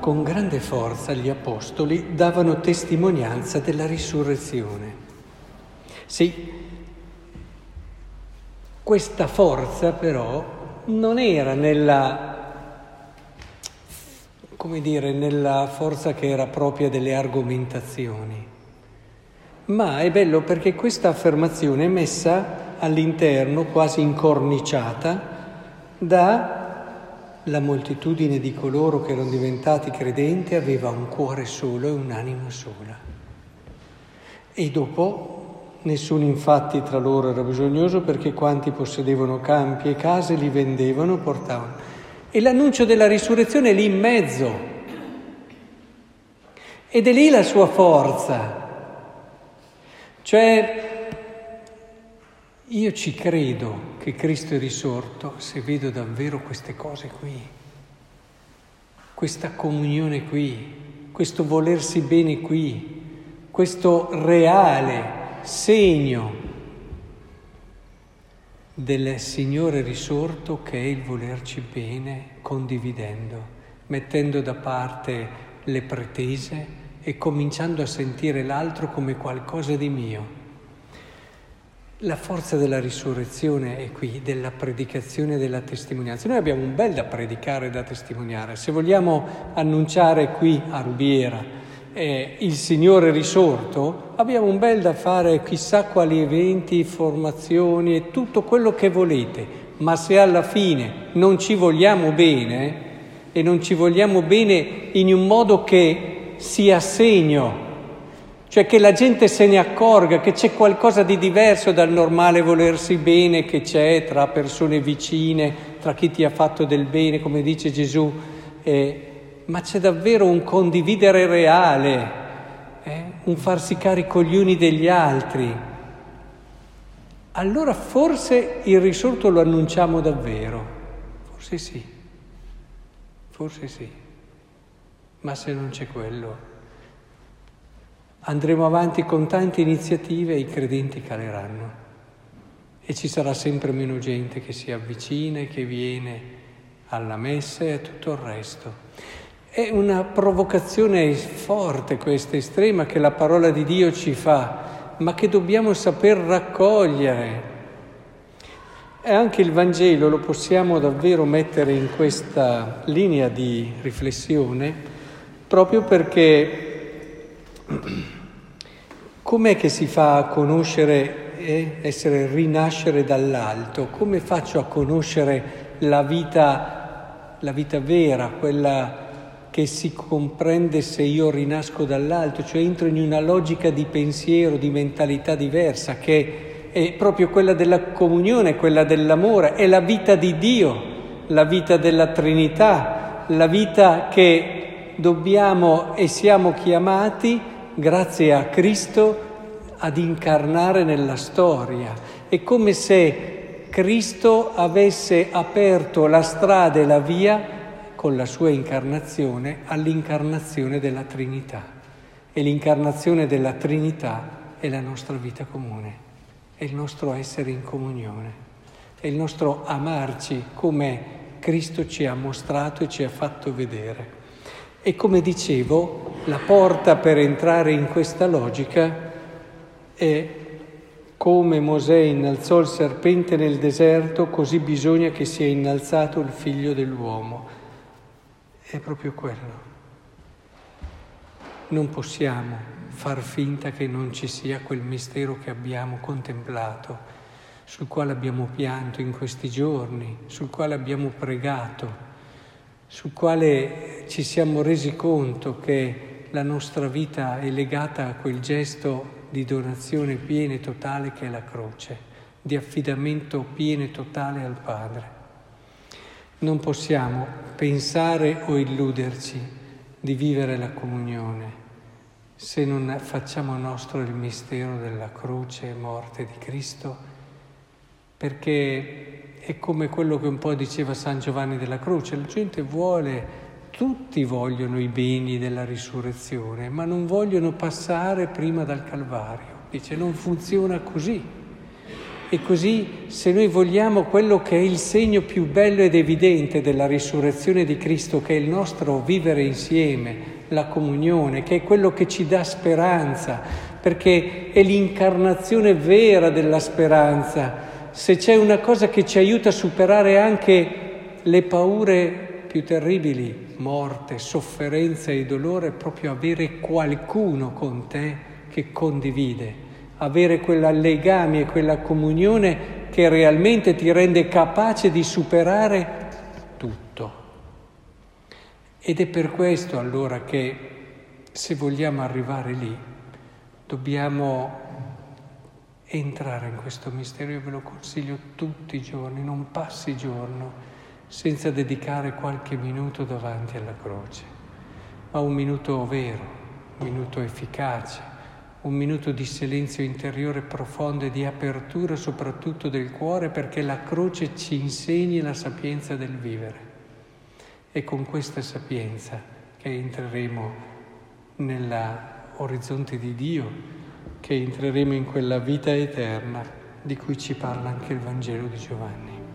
con grande forza gli apostoli davano testimonianza della risurrezione. Sì, questa forza però non era nella, come dire, nella forza che era propria delle argomentazioni, ma è bello perché questa affermazione è messa all'interno, quasi incorniciata, dalla moltitudine di coloro che erano diventati credenti, aveva un cuore solo e un'anima sola. E dopo Nessuno infatti tra loro era bisognoso perché quanti possedevano campi e case li vendevano e portavano. E l'annuncio della risurrezione è lì in mezzo. Ed è lì la sua forza. Cioè, io ci credo che Cristo è risorto se vedo davvero queste cose qui, questa comunione qui, questo volersi bene qui, questo reale segno del Signore risorto che è il volerci bene condividendo, mettendo da parte le pretese e cominciando a sentire l'altro come qualcosa di mio. La forza della risurrezione è qui, della predicazione e della testimonianza. Noi abbiamo un bel da predicare e da testimoniare. Se vogliamo annunciare qui a Rubiera, eh, il Signore risorto, abbiamo un bel da fare chissà quali eventi, formazioni e tutto quello che volete, ma se alla fine non ci vogliamo bene e non ci vogliamo bene in un modo che sia segno, cioè che la gente se ne accorga che c'è qualcosa di diverso dal normale volersi bene che c'è tra persone vicine, tra chi ti ha fatto del bene, come dice Gesù. Eh, ma c'è davvero un condividere reale, eh? un farsi carico gli uni degli altri. Allora forse il risorto lo annunciamo davvero, forse sì, forse sì, ma se non c'è quello, andremo avanti con tante iniziative e i credenti caleranno e ci sarà sempre meno gente che si avvicina e che viene alla messa e a tutto il resto. È una provocazione forte questa, estrema, che la parola di Dio ci fa, ma che dobbiamo saper raccogliere. E anche il Vangelo lo possiamo davvero mettere in questa linea di riflessione, proprio perché com'è che si fa a conoscere e essere rinascere dall'alto? Come faccio a conoscere la vita, la vita vera, quella che si comprende se io rinasco dall'alto, cioè entro in una logica di pensiero, di mentalità diversa, che è proprio quella della comunione, quella dell'amore, è la vita di Dio, la vita della Trinità, la vita che dobbiamo e siamo chiamati, grazie a Cristo, ad incarnare nella storia. È come se Cristo avesse aperto la strada e la via con la sua incarnazione all'incarnazione della Trinità. E l'incarnazione della Trinità è la nostra vita comune, è il nostro essere in comunione, è il nostro amarci come Cristo ci ha mostrato e ci ha fatto vedere. E come dicevo, la porta per entrare in questa logica è come Mosè innalzò il serpente nel deserto, così bisogna che sia innalzato il figlio dell'uomo è proprio quello. Non possiamo far finta che non ci sia quel mistero che abbiamo contemplato, sul quale abbiamo pianto in questi giorni, sul quale abbiamo pregato, sul quale ci siamo resi conto che la nostra vita è legata a quel gesto di donazione piena e totale che è la croce, di affidamento pieno e totale al Padre. Non possiamo pensare o illuderci di vivere la comunione se non facciamo nostro il mistero della croce e morte di Cristo, perché è come quello che un po' diceva San Giovanni della Croce, la gente vuole, tutti vogliono i beni della risurrezione, ma non vogliono passare prima dal Calvario. Dice non funziona così. E così se noi vogliamo quello che è il segno più bello ed evidente della risurrezione di Cristo, che è il nostro vivere insieme, la comunione, che è quello che ci dà speranza, perché è l'incarnazione vera della speranza. Se c'è una cosa che ci aiuta a superare anche le paure più terribili, morte, sofferenza e dolore, è proprio avere qualcuno con te che condivide, avere quel legame e quella comunione che realmente ti rende capace di superare tutto. Ed è per questo allora che se vogliamo arrivare lì dobbiamo entrare in questo mistero, io ve lo consiglio tutti i giorni, non passi giorno senza dedicare qualche minuto davanti alla croce, ma un minuto vero, un minuto efficace, un minuto di silenzio interiore profondo e di apertura soprattutto del cuore perché la croce ci insegni la sapienza del vivere. È con questa sapienza che entreremo nell'orizzonte di Dio, che entreremo in quella vita eterna di cui ci parla anche il Vangelo di Giovanni.